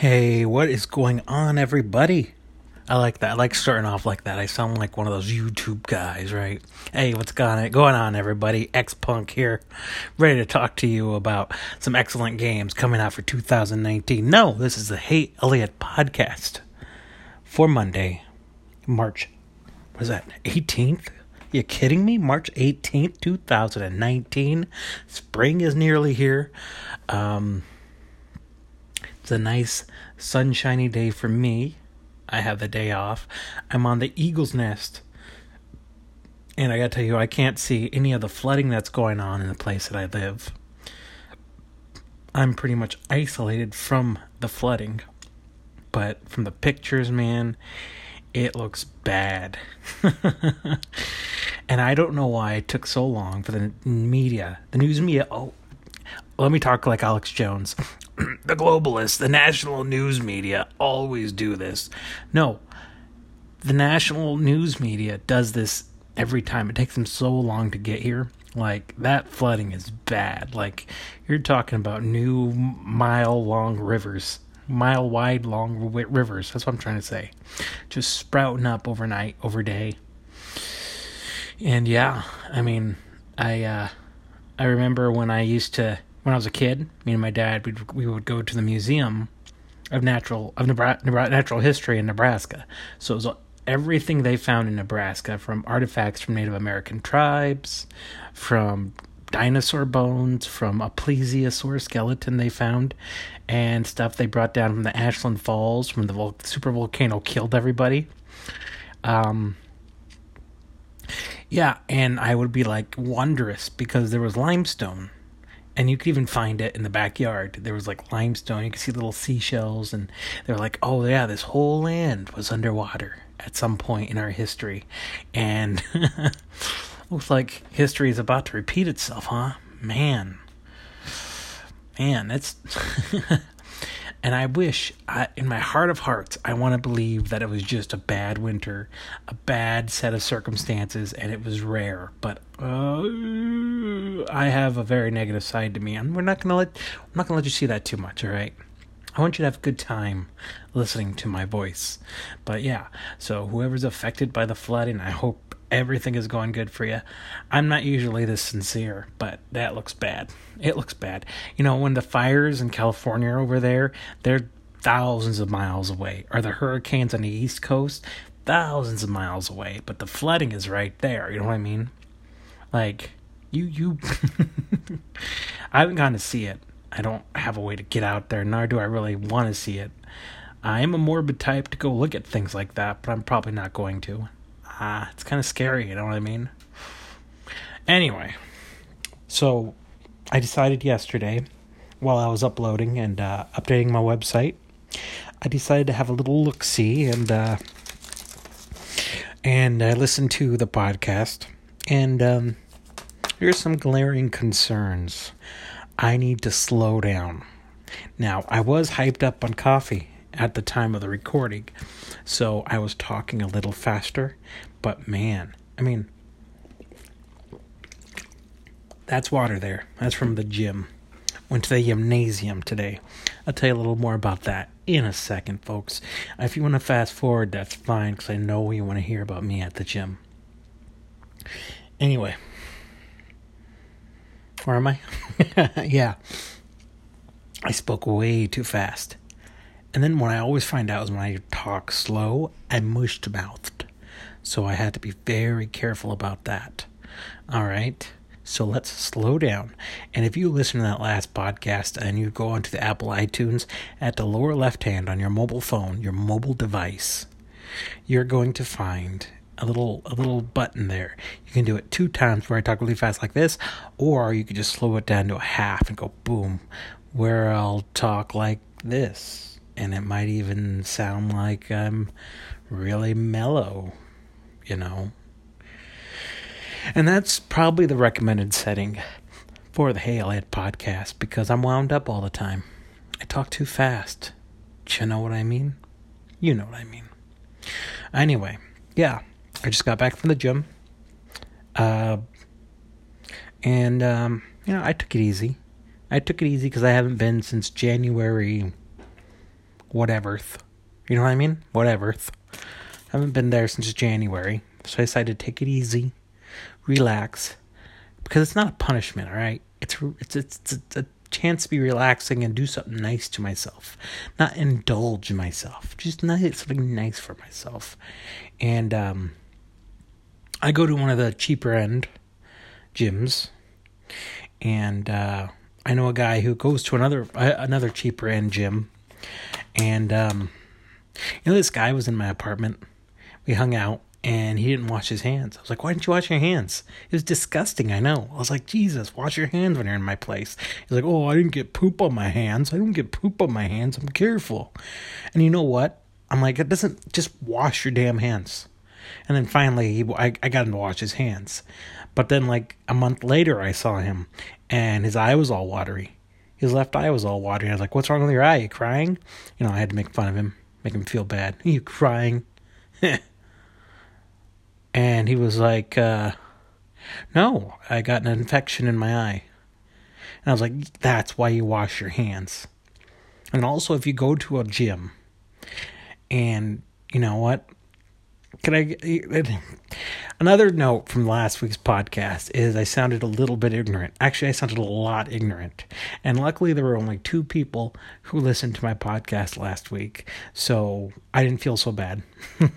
Hey, what is going on, everybody? I like that. I like starting off like that. I sound like one of those YouTube guys, right? Hey, what's going on, everybody? X Punk here, ready to talk to you about some excellent games coming out for 2019. No, this is the Hey Eliott podcast for Monday, March. Was that? 18th? You kidding me? March 18th, 2019. Spring is nearly here. Um, it's a nice sunshiny day for me. I have the day off. I'm on the Eagle's Nest. And I gotta tell you, I can't see any of the flooding that's going on in the place that I live. I'm pretty much isolated from the flooding. But from the pictures, man, it looks bad. and I don't know why it took so long for the media, the news media. Oh, let me talk like Alex Jones. the globalists, the national news media always do this. No, the national news media does this every time. It takes them so long to get here. Like, that flooding is bad. Like, you're talking about new mile long rivers, mile wide long rivers. That's what I'm trying to say. Just sprouting up overnight, over day. And yeah, I mean, I, uh, I remember when I used to when I was a kid, me and my dad, we we would go to the museum of natural of Nebraska, natural history in Nebraska. So it was everything they found in Nebraska, from artifacts from Native American tribes, from dinosaur bones, from a plesiosaur skeleton they found, and stuff they brought down from the Ashland Falls, from the vol- super volcano killed everybody. Um, yeah, and I would be like wondrous because there was limestone and you could even find it in the backyard. There was like limestone. You could see little seashells, and they were like, "Oh yeah, this whole land was underwater at some point in our history," and looks like history is about to repeat itself, huh? Man, man, that's And I wish, I, in my heart of hearts, I want to believe that it was just a bad winter, a bad set of circumstances, and it was rare. But uh, I have a very negative side to me, and we're not gonna let I'm not gonna let you see that too much. All right. I want you to have a good time listening to my voice. But yeah, so whoever's affected by the flooding, I hope everything is going good for you. I'm not usually this sincere, but that looks bad. It looks bad. You know, when the fires in California over there, they're thousands of miles away. Or the hurricanes on the East Coast, thousands of miles away. But the flooding is right there. You know what I mean? Like, you, you. I haven't gotten to see it. I don't have a way to get out there, nor do I really want to see it. I am a morbid type to go look at things like that, but I'm probably not going to ah, it's kind of scary, you know what I mean? Anyway, so I decided yesterday, while I was uploading and uh, updating my website, I decided to have a little look see and uh, and I listened to the podcast, and um, here's some glaring concerns. I need to slow down. Now, I was hyped up on coffee at the time of the recording, so I was talking a little faster, but man, I mean, that's water there. That's from the gym. Went to the gymnasium today. I'll tell you a little more about that in a second, folks. If you want to fast forward, that's fine, because I know you want to hear about me at the gym. Anyway, where am I? yeah. I spoke way too fast. And then what I always find out is when I talk slow, I mushed mouthed. So I had to be very careful about that. All right. So let's slow down. And if you listen to that last podcast and you go onto the Apple iTunes at the lower left hand on your mobile phone, your mobile device, you're going to find a little a little button there. You can do it two times where I talk really fast like this, or you could just slow it down to a half and go boom, where I'll talk like this. And it might even sound like I'm really mellow you know. And that's probably the recommended setting for the Hey Eliott podcast because I'm wound up all the time. I talk too fast. Do you know what I mean? You know what I mean. Anyway, yeah, I just got back from the gym. Uh, and, um, you know, I took it easy. I took it easy because I haven't been since January. whatever. You know what I mean? Whatever. I haven't been there since January, so I decided to take it easy, relax, because it's not a punishment. All right, it's it's it's, it's a chance to be relaxing and do something nice to myself, not indulge myself, just nice, something nice for myself. And um, I go to one of the cheaper end gyms, and uh, I know a guy who goes to another uh, another cheaper end gym, and um, you know this guy was in my apartment. We hung out, and he didn't wash his hands. I was like, why didn't you wash your hands? It was disgusting, I know. I was like, Jesus, wash your hands when you're in my place. He's like, oh, I didn't get poop on my hands. I don't get poop on my hands. I'm careful. And you know what? I'm like, it doesn't just wash your damn hands. And then finally, he, I, I got him to wash his hands. But then, like a month later, I saw him, and his eye was all watery. His left eye was all watery. I was like, "What's wrong with your eye? Are you crying?" You know, I had to make fun of him, make him feel bad. Are you crying? and he was like, uh, "No, I got an infection in my eye." And I was like, "That's why you wash your hands." And also, if you go to a gym, and you know what, can I? Another note from last week's podcast is I sounded a little bit ignorant. Actually, I sounded a lot ignorant. And luckily, there were only two people who listened to my podcast last week. So I didn't feel so bad.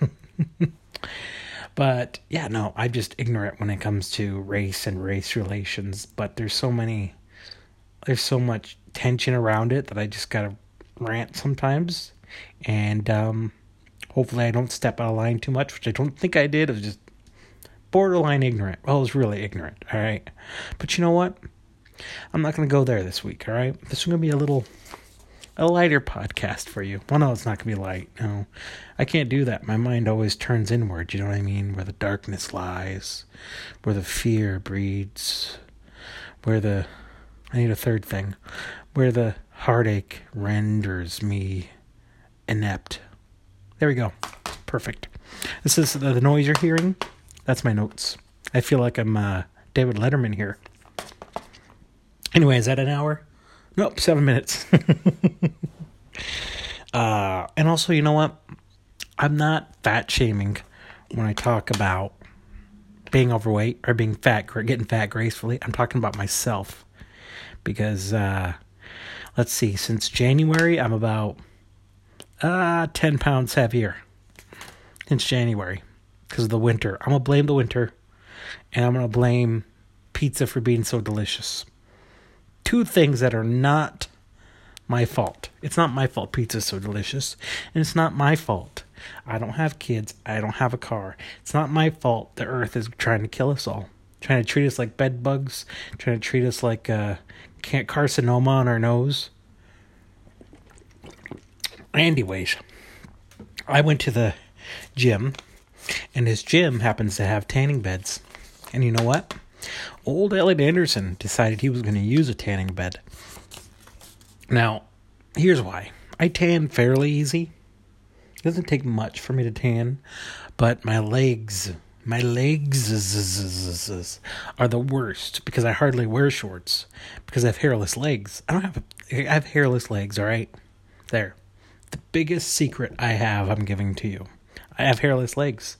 but yeah, no, I'm just ignorant when it comes to race and race relations. But there's so many, there's so much tension around it that I just gotta rant sometimes. And, um, hopefully I don't step out of line too much, which I don't think I did. It was just borderline ignorant. Well, it was really ignorant, all right? But you know what? I'm not going to go there this week, all right? This is going to be a little a lighter podcast for you. Well, no, it's not going to be light. No, I can't do that. My mind always turns inward. You know what I mean? Where the darkness lies, where the fear breeds, where the I need a third thing, where the heartache renders me inept. There we go. Perfect. This is the noise you're hearing. That's my notes. I feel like I'm uh, David Letterman here. Anyway, is that an hour? Nope, seven minutes. uh, and also, you know what? I'm not fat shaming when I talk about being overweight or being fat, getting fat gracefully. I'm talking about myself because uh, let's see, since January, I'm about uh, 10 pounds heavier since January because of the winter. I'm going to blame the winter and I'm going to blame pizza for being so delicious. Two things that are not my fault. It's not my fault pizza's so delicious, and it's not my fault. I don't have kids. I don't have a car. It's not my fault the earth is trying to kill us all. Trying to treat us like bed bugs, trying to treat us like uh, carcinoma on our nose. Anyways, I went to the gym and his gym happens to have tanning beds. And you know what? Old Eliott Anderson decided he was going to use a tanning bed. Now, here's why. I tan fairly easy. It doesn't take much for me to tan, but my legs, my legs are the worst because I hardly wear shorts because I have hairless legs. I don't have I have hairless legs, all right? There. The biggest secret I have I'm giving to you. I have hairless legs,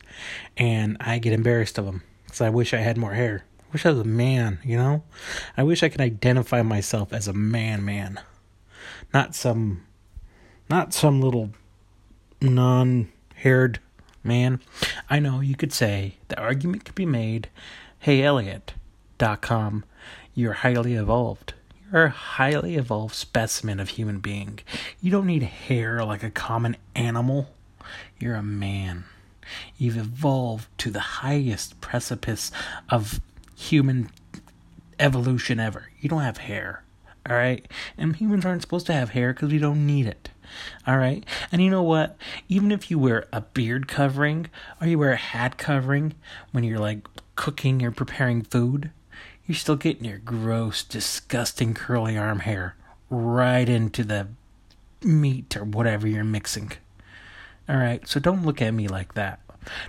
and I get embarrassed of them because I wish I had more hair. I wish I was a man, you know? I wish I could identify myself as a man man. Not some not some little non-haired man. I know you could say the argument could be made, "Hey Eliott.com, you're highly evolved. You're a highly evolved specimen of human being. You don't need hair like a common animal." You're a man. You've evolved to the highest precipice of human evolution ever. You don't have hair. All right? And humans aren't supposed to have hair because we don't need it. All right? And you know what? Even if you wear a beard covering or you wear a hat covering when you're like cooking or preparing food, you're still getting your gross, disgusting curly arm hair right into the meat or whatever you're mixing. All right, so don't look at me like that.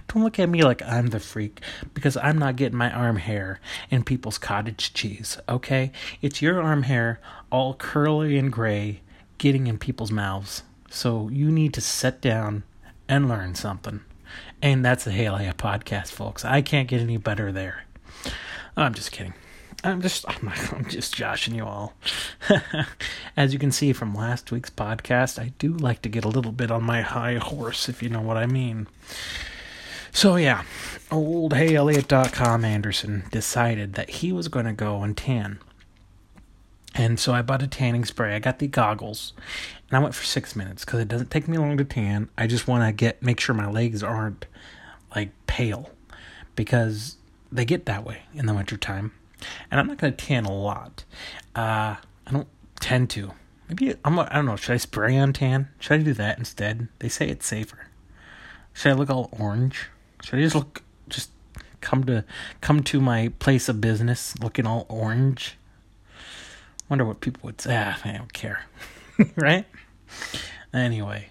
Don't look at me like I'm the freak because I'm not getting my arm hair in people's cottage cheese, okay? It's your arm hair, all curly and gray, getting in people's mouths. So you need to sit down and learn something. And that's the Halea podcast, folks. I can't get any better there. I'm just kidding. I'm just I'm, I'm just joshing you all. As you can see from last week's podcast, I do like to get a little bit on my high horse, if you know what I mean. So yeah, old HeyEliott.com Anderson decided that he was going to go and tan. And so I bought a tanning spray. I got the goggles, and I went for six minutes because it doesn't take me long to tan. I just want to get make sure my legs aren't like pale because they get that way in the wintertime. And I'm not going to tan a lot. Uh, I don't tend to. Maybe I'm. I don't know. Should I spray on tan? Should I do that instead? They say it's safer. Should I look all orange? Should I just look? Just come to come to my place of business looking all orange? Wonder what people would say. Ah, I don't care. right? Anyway,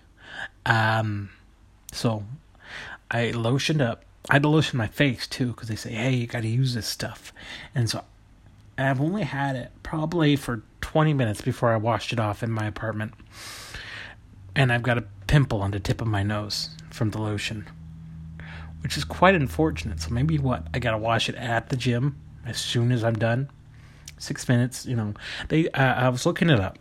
um, so I lotioned up. I had to lotion my face too because they say, hey, you got to use this stuff. And so I've only had it probably for 20 minutes before I washed it off in my apartment. And I've got a pimple on the tip of my nose from the lotion, which is quite unfortunate. So maybe what? I got to wash it at the gym as soon as I'm done. Six minutes, you know. They, uh, I was looking it up.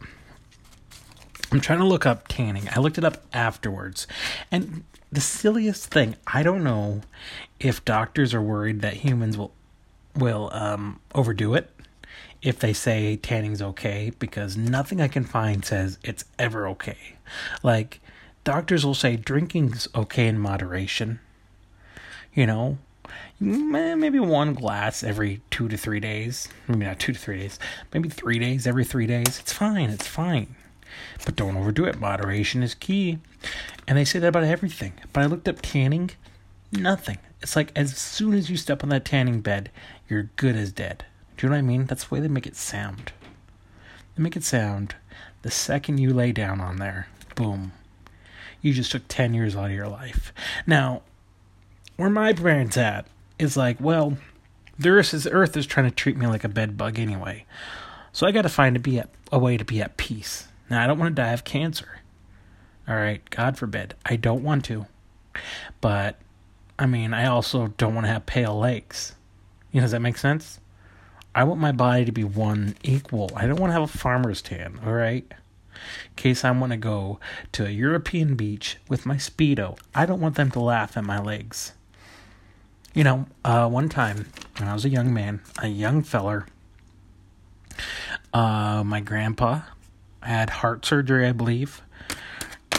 I'm trying to look up tanning. I looked it up afterwards. And the silliest thing, I don't know if doctors are worried that humans will will um, overdo it if they say tanning's okay because nothing I can find says it's ever okay. Like doctors will say drinking's okay in moderation. You know, maybe one glass every two to three days. Maybe not two to three days. Maybe three days every three days. It's fine. It's fine. But don't overdo it. Moderation is key. And they say that about everything. But I looked up tanning, nothing. It's like as soon as you step on that tanning bed, you're good as dead. Do you know what I mean? That's the way they make it sound. They make it sound the second you lay down on there, boom, you just took 10 years out of your life. Now, where my parents at is like, well, the earth is, earth is trying to treat me like a bed bug anyway. So I got to find a, be at, a way to be at peace. Now, I don't want to die of cancer. All right, God forbid. I don't want to. But, I mean, I also don't want to have pale legs. You know, does that make sense? I want my body to be one equal. I don't want to have a farmer's tan, all right? In case I want to go to a European beach with my Speedo, I don't want them to laugh at my legs. You know, uh, one time when I was a young man, a young feller, uh, my grandpa had heart surgery, I believe,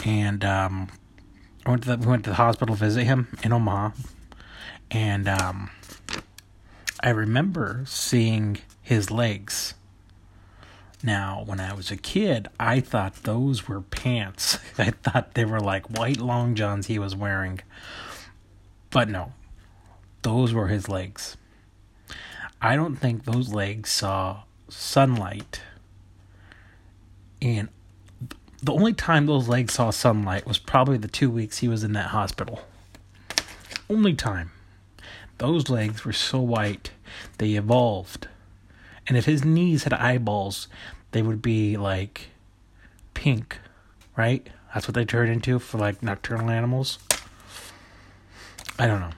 and um, I went to the, we went to the hospital to visit him in Omaha, and um, I remember seeing his legs. Now, when I was a kid, I thought those were pants. I thought they were like white long johns he was wearing. But no, those were his legs. I don't think those legs saw sunlight. And the only time those legs saw sunlight was probably the two weeks he was in that hospital. Only time. Those legs were so white, they evolved. And if his knees had eyeballs, they would be like pink, right? That's what they turn into for like nocturnal animals. I don't know.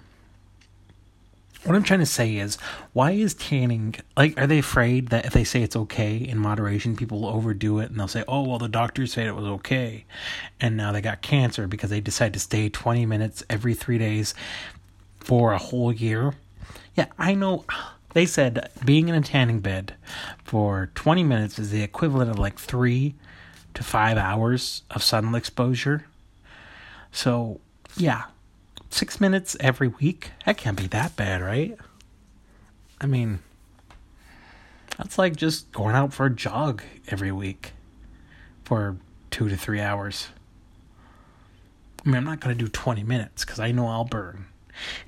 What I'm trying to say is, why is tanning like? Are they afraid that if they say it's okay in moderation, people will overdo it and they'll say, "Oh, well, the doctors said it was okay," and now they got cancer because they decide to stay 20 minutes every three days for a whole year. Yeah, I know. They said being in a tanning bed for 20 minutes is the equivalent of like three to five hours of sun exposure. So, yeah, six minutes every week? That can't be that bad, right? I mean, that's like just going out for a jog every week for two to three hours. I mean, I'm not going to do 20 minutes because I know I'll burn.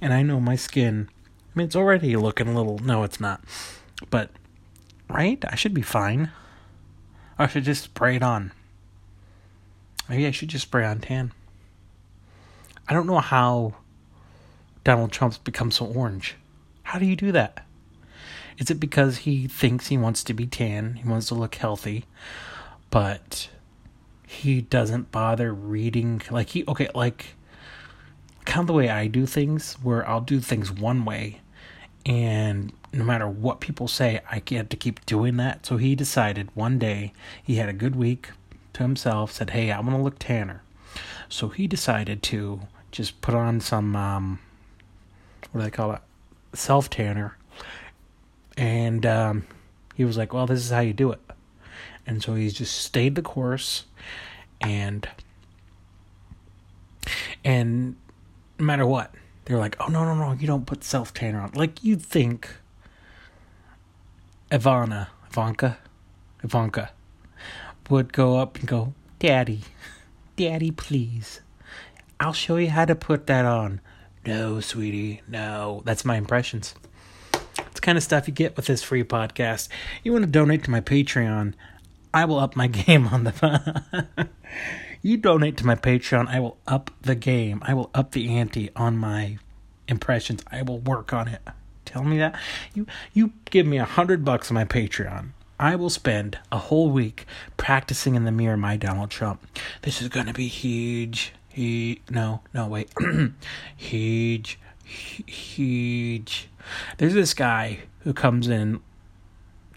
And I know my skin, I mean, it's already looking a little, no, it's not. But, right? I should be fine. I should just spray it on. Maybe I should just spray on tan. I don't know how Donald Trump's become so orange. How do you do that? Is it because he thinks he wants to be tan, he wants to look healthy, but he doesn't bother reading like he okay like kind of the way I do things where I'll do things one way and no matter what people say I get to keep doing that so he decided one day he had a good week to himself said hey I want to look tanner so he decided to just put on some um what do they call it? Self tanner and um he was like well this is how you do it. And so he just stayed the course and and no matter what they're like oh no no no you don't put self tanner on. Like you'd think ivana ivanka ivanka would go up and go daddy daddy please i'll show you how to put that on no sweetie no that's my impressions it's kind of stuff you get with this free podcast you want to donate to my patreon I will up my game on the. you donate to my Patreon, I will up the game. I will up the ante on my impressions. I will work on it. Tell me that you you give me a hundred bucks on my Patreon. I will spend a whole week practicing in the mirror my Donald Trump. This is gonna be huge. He no no wait huge huge. There's this guy who comes in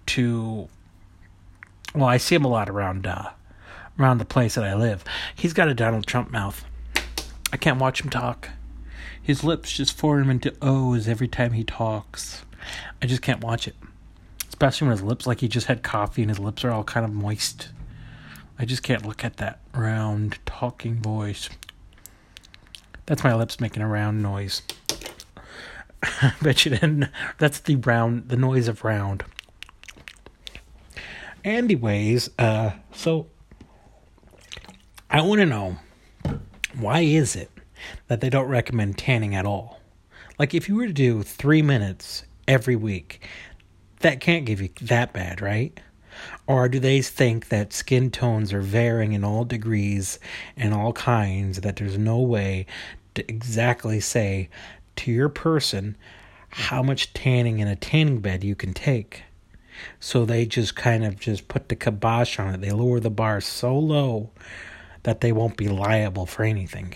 to well, I see him a lot around uh, around the place that I live. He's got a Donald Trump mouth. I can't watch him talk. His lips just form into O's every time he talks. I just can't watch it. Especially when his lips, like he just had coffee and his lips are all kind of moist. I just can't look at that round talking voice. That's my lips making a round noise. I bet you didn't. That's the round, the noise of round. Anyways, uh, so I want to know why is it that they don't recommend tanning at all? Like, if you were to do three minutes every week, that can't give you that bad, right? Or do they think that skin tones are varying in all degrees and all kinds, that there's no way to exactly say to your person how much tanning in a tanning bed you can take? So they just kind of just put the kibosh on it. They lower the bar so low that they won't be liable for anything.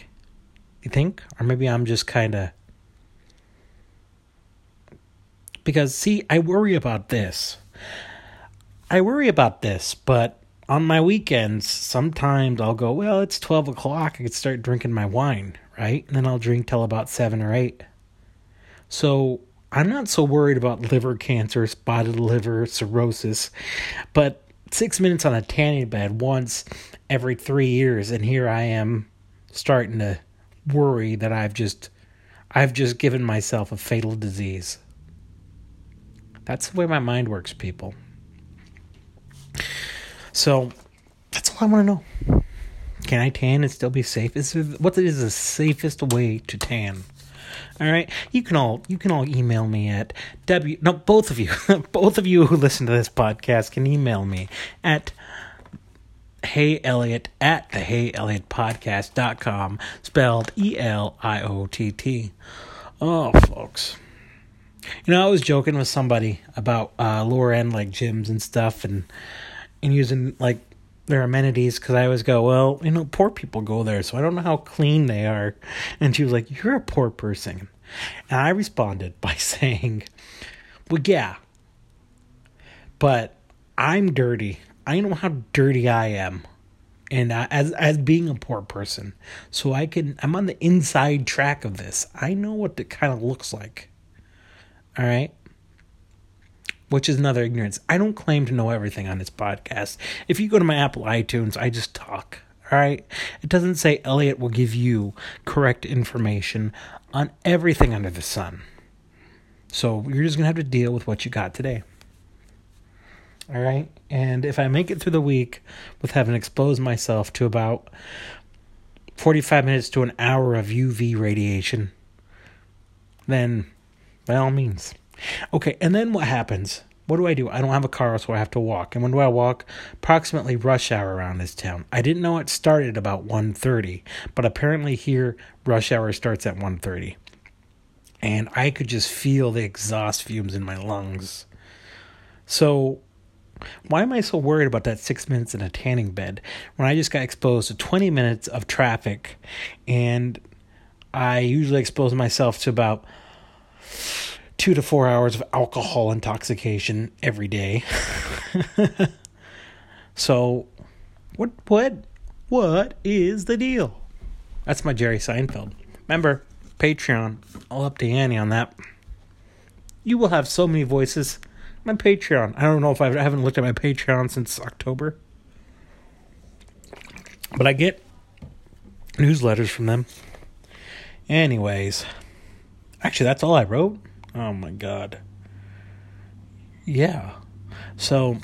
You think? Or maybe I'm just kind of. Because, see, I worry about this. I worry about this, but on my weekends, sometimes I'll go, well, it's 12 o'clock. I could start drinking my wine, right? And then I'll drink till about 7 or 8. So I'm not so worried about liver cancer, spotted liver, cirrhosis, but six minutes on a tanning bed once every three years, and here I am starting to worry that I've just I've just given myself a fatal disease. That's the way my mind works, people. So that's all I want to know. Can I tan and still be safe? Is what is the safest way to tan? All right, you can all you can all email me at w. No, both of you, both of you who listen to this podcast can email me at hey Eliott at the hey Eliott podcast.com, spelled E L I O T T. Oh, folks. You know, I was joking with somebody about uh, lower end like gyms and stuff, and and using like their amenities because I always go, well, you know, poor people go there, so I don't know how clean they are. And she was like, You're a poor person. And I responded by saying, Well, yeah, but I'm dirty. I know how dirty I am. And as as being a poor person, so I can I'm on the inside track of this. I know what it kind of looks like. All right which is another ignorance. I don't claim to know everything on this podcast. If you go to my Apple iTunes, I just talk. All right? It doesn't say Eliott will give you correct information on everything under the sun. So you're just going to have to deal with what you got today. All right? And if I make it through the week with having exposed myself to about 45 minutes to an hour of UV radiation, then by all means. Okay, and then what happens? What do I do? I don't have a car, so I have to walk. And when do I walk? Approximately rush hour around this town. I didn't know it started about 1.30, but apparently here rush hour starts at 1.30. And I could just feel the exhaust fumes in my lungs. So why am I so worried about that six minutes in a tanning bed when I just got exposed to 20 minutes of traffic and I usually expose myself to about two to four hours of alcohol intoxication every day. so, what, what, what is the deal? That's my Jerry Seinfeld. Remember, Patreon. I'll up the on that. You will have so many voices. My Patreon. I don't know if I've, I haven't looked at my Patreon since October, but I get newsletters from them. Anyways, actually, that's all I wrote. Oh my god. Yeah. So,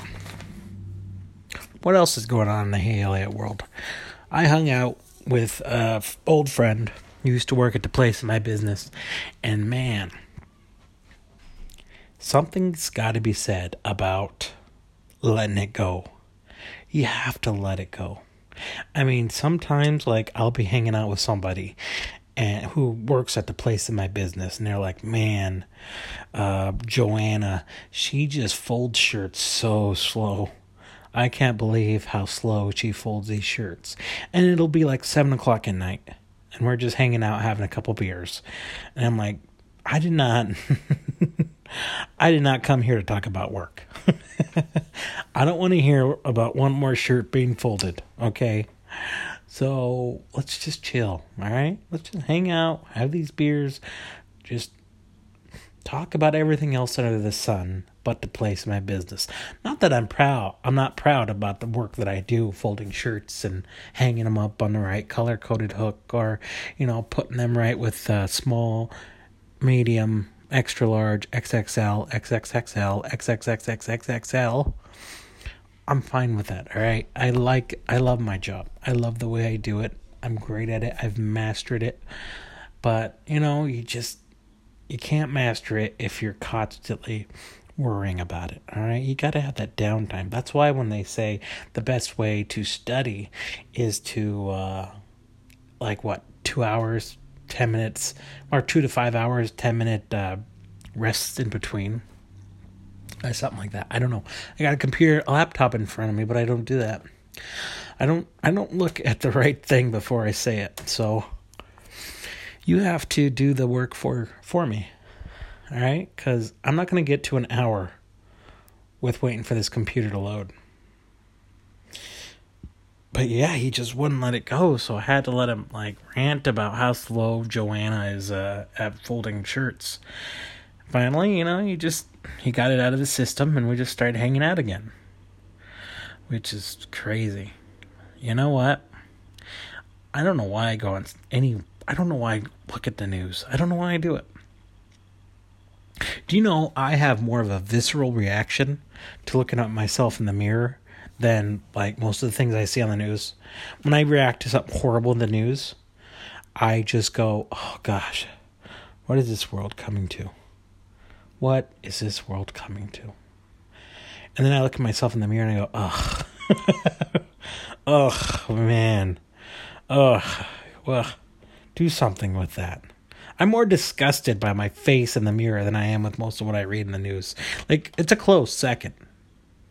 what else is going on in the Hey world? I hung out with a old friend who used to work at the place in my business, and man, something's got to be said about letting it go. You have to let it go. I mean, sometimes like I'll be hanging out with somebody and who works at the place in my business and they're like man uh, joanna she just folds shirts so slow. I can't believe how slow she folds these shirts. And it'll be like seven o'clock at night and we're just hanging out having a couple beers. And i'm like i did not i did not come here to talk about work. I don't want to hear about one more shirt being folded okay so let's just chill, all right? Let's just hang out, have these beers, just talk about everything else under the sun but the place my business. Not that I'm proud. I'm not proud about the work that I do, folding shirts and hanging them up on the right color coded hook, or you know, putting them right with uh, small, medium, extra large, XXL, XXXL, XXXXXXL. I'm fine with that. All right. I like I love my job. I love the way I do it. I'm great at it. I've mastered it. But, you know, you just you can't master it if you're constantly worrying about it. All right? You got to have that downtime. That's why when they say the best way to study is to uh like what, 2 hours, 10 minutes or 2 to 5 hours, 10 minute uh rests in between or something like that. I don't know. I got a computer, a laptop in front of me, but I don't do that. I don't I don't look at the right thing before I say it. So you have to do the work for for me. All right? Cuz I'm not going to get to an hour with waiting for this computer to load. But yeah, he just wouldn't let it go, so I had to let him like rant about how slow Joanna is uh, at folding shirts finally, you know, he just he got it out of the system and we just started hanging out again. Which is crazy. You know what? I don't know why I go on any I don't know why I look at the news. I don't know why I do it. Do you know I have more of a visceral reaction to looking at myself in the mirror than like most of the things I see on the news? When I react to something horrible in the news, I just go, "Oh gosh, what is this world coming to?" What is this world coming to? And then I look at myself in the mirror and I go, ugh. ugh, man. Ugh. Well, do something with that. I'm more disgusted by my face in the mirror than I am with most of what I read in the news. Like, it's a close second.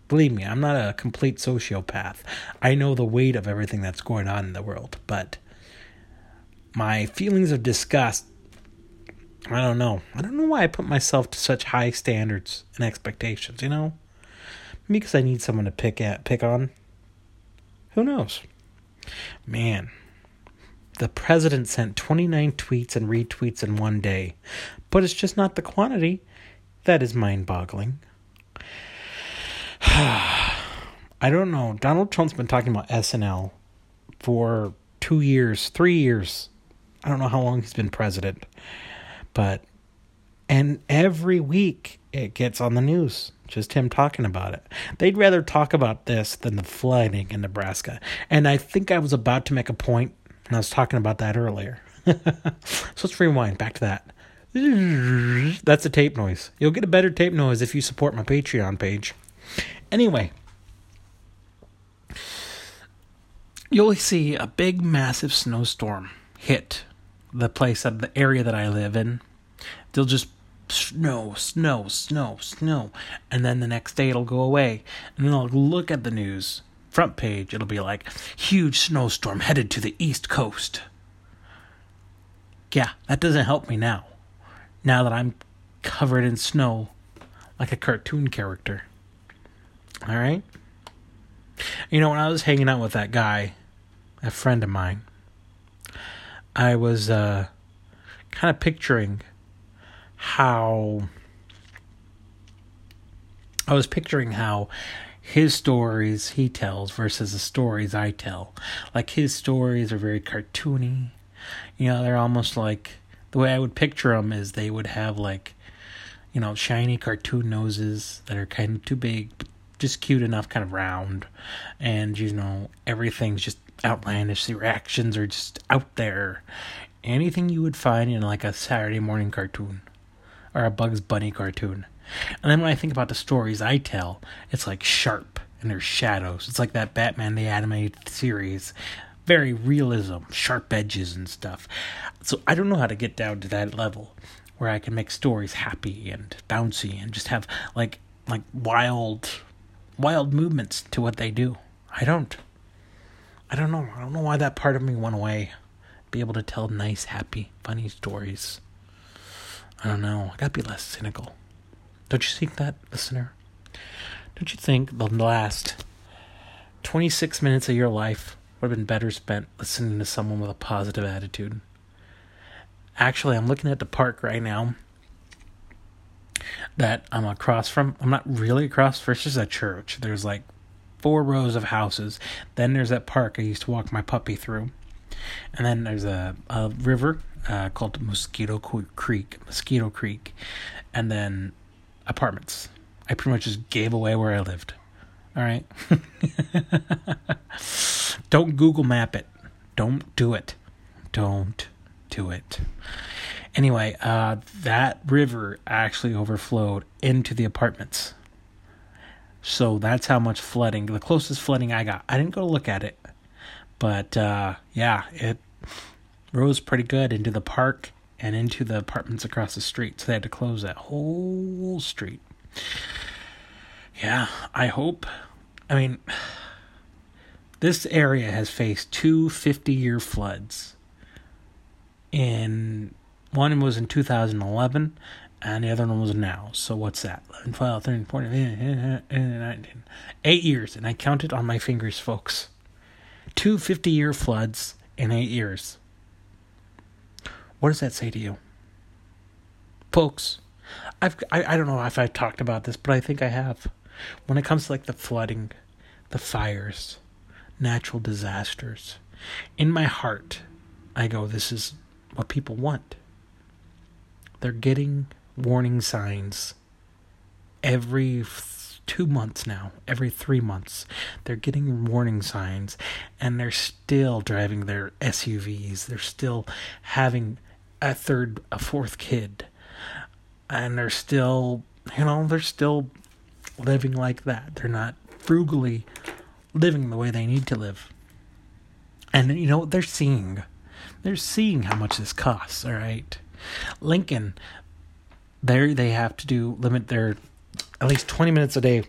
Believe me, I'm not a complete sociopath. I know the weight of everything that's going on in the world, but my feelings of disgust I don't know. I don't know why I put myself to such high standards and expectations, you know? Maybe because I need someone to pick at pick on. Who knows? Man. The president sent 29 tweets and retweets in one day, but it's just not the quantity. That is mind boggling. I don't know. Donald Trump's been talking about SNL for two years, three years. I don't know how long he's been president. But and every week it gets on the news just him talking about it. They'd rather talk about this than the flooding in Nebraska. And I think I was about to make a point, and I was talking about that earlier. so let's rewind back to that. That's a tape noise. You'll get a better tape noise if you support my Patreon page. Anyway, you'll see a big, massive snowstorm hit the place of the area that I live in. They'll just snow, snow, snow, snow. And then the next day it'll go away. And then I'll look at the news. Front page, it'll be like, huge snowstorm headed to the east coast. Yeah, that doesn't help me now. Now that I'm covered in snow like a cartoon character. All right? You know, when I was hanging out with that guy, a friend of mine, I was uh, kind of picturing how. I was picturing how his stories he tells versus the stories I tell. Like his stories are very cartoony. You know, they're almost like the way I would picture them is they would have like, you know, shiny cartoon noses that are kind of too big, but just cute enough, kind of round, and you know everything's just outlandish. The reactions are just out there. Anything you would find in like a Saturday morning cartoon or a Bugs Bunny cartoon. And then when I think about the stories I tell, it's like sharp and there's shadows. It's like that Batman the animated series. Very realism, sharp edges and stuff. So I don't know how to get down to that level where I can make stories happy and bouncy and just have like like wild wild movements to what they do. I don't. I don't know. I don't know why that part of me went away. Be able to tell nice, happy, funny stories. I don't know. I gotta be less cynical. Don't you think that, listener? Don't you think the last 26 minutes of your life would have been better spent listening to someone with a positive attitude? Actually, I'm looking at the park right now that I'm across from. I'm not really across. First, there's a church. There's like four rows of houses. Then there's that park I used to walk my puppy through. And then there's a, a river uh, called Mosquito Creek, Mosquito Creek, and then apartments. I pretty much just gave away where I lived. All right. Don't Google map it. Don't do it. Don't do it. Anyway, uh, that river actually overflowed into the apartments. So that's how much flooding. The closest flooding I got. I didn't go look at it, but uh, yeah, it rose pretty good into the park and into the apartments across the street. So they had to close that whole street. Yeah, I hope. I mean, this area has faced two 50 year floods in one was in 2011, and the other one was now. So what's that? 11, 12, 13, 14, 19. Eight years, and I counted on my fingers, folks. Two 50 year floods in eight years. What does that say to you? Folks, I've, I, I don't know if I've talked about this, but I think I have. When it comes to like the flooding, the fires, natural disasters, in my heart, I go, this is what people want. They're getting warning signs every two months now, every three months. They're getting warning signs and they're still driving their SUVs. They're still having a third, a fourth kid. And they're still, you know, they're still living like that. They're not frugally living the way they need to live. And, you know, they're seeing. They're seeing how much this costs, all right? Lincoln, there they have to do limit their at least 20 minutes a day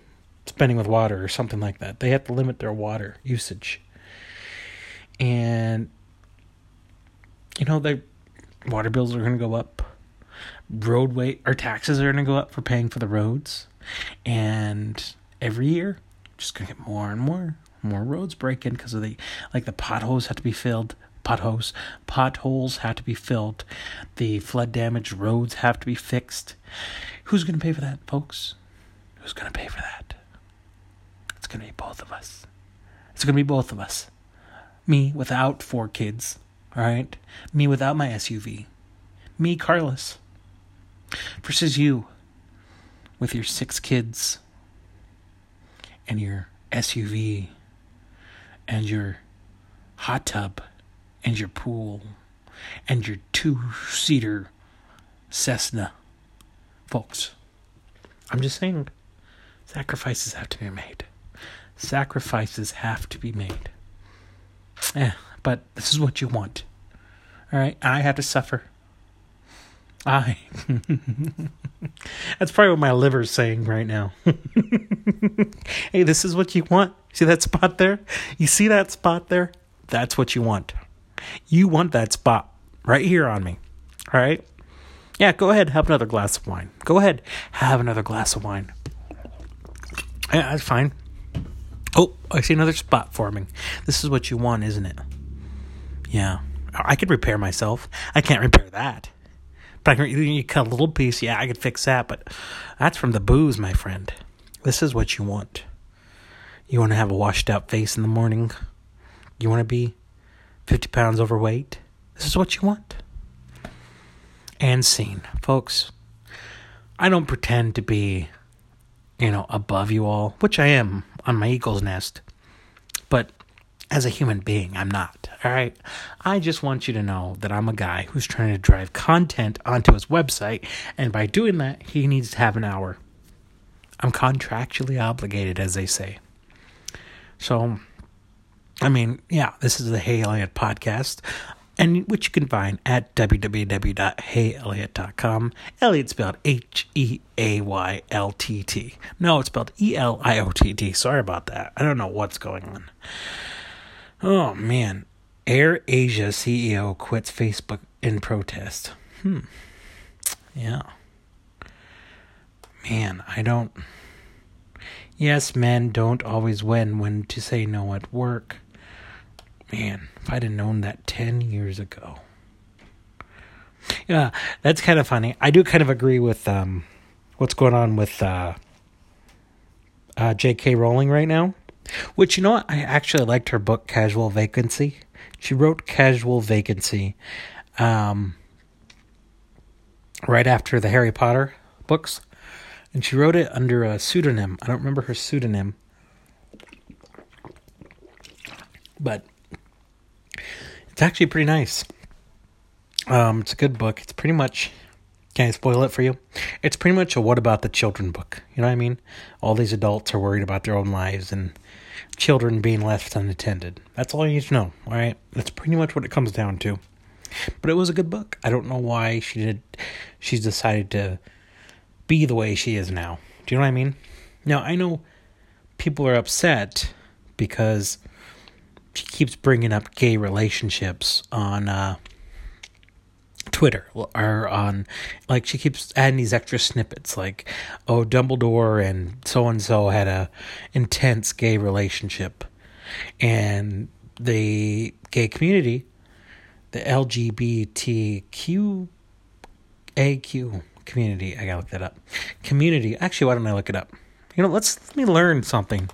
spending with water or something like that. They have to limit their water usage. And you know, the water bills are going to go up. Roadway or taxes are going to go up for paying for the roads. And every year, just going to get more and more more roads breaking because of the like the potholes have to be filled potholes potholes have to be filled. The flood damaged roads have to be fixed. Who's going to pay for that folks? Who's going to pay for that? It's going to be both of us. It's going to be both of us. Me without four kids all right me without my suv me carlos versus you with your six kids and your suv and your hot tub and your pool and your two seater Cessna. Folks, I'm just saying sacrifices have to be made. Sacrifices have to be made. Yeah, but this is what you want. All right, I have to suffer. I. That's probably what my liver's saying right now. hey, this is what you want. See that spot there? You see that spot there? That's what you want. You want that spot right here on me. All right? Yeah, go ahead, have another glass of wine. Go ahead, have another glass of wine. Yeah, that's fine. Oh, I see another spot forming. This is what you want, isn't it? Yeah. I could repair myself. I can't repair that. But I can, you cut a little piece. Yeah, I could fix that. But that's from the booze, my friend. This is what you want. You want to have a washed out face in the morning. You want to be 50 pounds overweight. This is what you want. And scene. Folks, I don't pretend to be, you know, above you all, which I am on my eagle's nest. But as a human being, I'm not. All right. I just want you to know that I'm a guy who's trying to drive content onto his website. And by doing that, he needs to have an hour. I'm contractually obligated, as they say. So, I mean, yeah, this is the Hey Eliott podcast, and which you can find at www.heyeliott.com. Eliott spelled H E A Y L T T. No, it's spelled E L I O T T. Sorry about that. I don't know what's going on. Oh man, AirAsia CEO quits Facebook in protest. Hmm. Yeah. Man, I don't. Yes, men don't always win when to say no at work. Man, if I'd have known that 10 years ago. Yeah, that's kind of funny. I do kind of agree with um, what's going on with uh, uh, J.K. Rowling right now. Which, you know what? I actually liked her book, Casual Vacancy. She wrote Casual Vacancy um, right after the Harry Potter books. And she wrote it under a pseudonym. I don't remember her pseudonym. But it's actually pretty nice. Um, it's a good book. It's pretty much. Can I spoil it for you? It's pretty much a what about the children book. You know what I mean? All these adults are worried about their own lives and children being left unattended. That's all you need to know, all right? That's pretty much what it comes down to. But it was a good book. I don't know why she did she's decided to be the way she is now. Do you know what I mean? Now, I know people are upset because she keeps bringing up gay relationships on uh, Twitter or on like she keeps adding these extra snippets like oh Dumbledore and so and so had a intense gay relationship. And the gay community the LGBTQ AQ community I gotta look that up. Community actually why don't I look it up? You know let's let me learn something.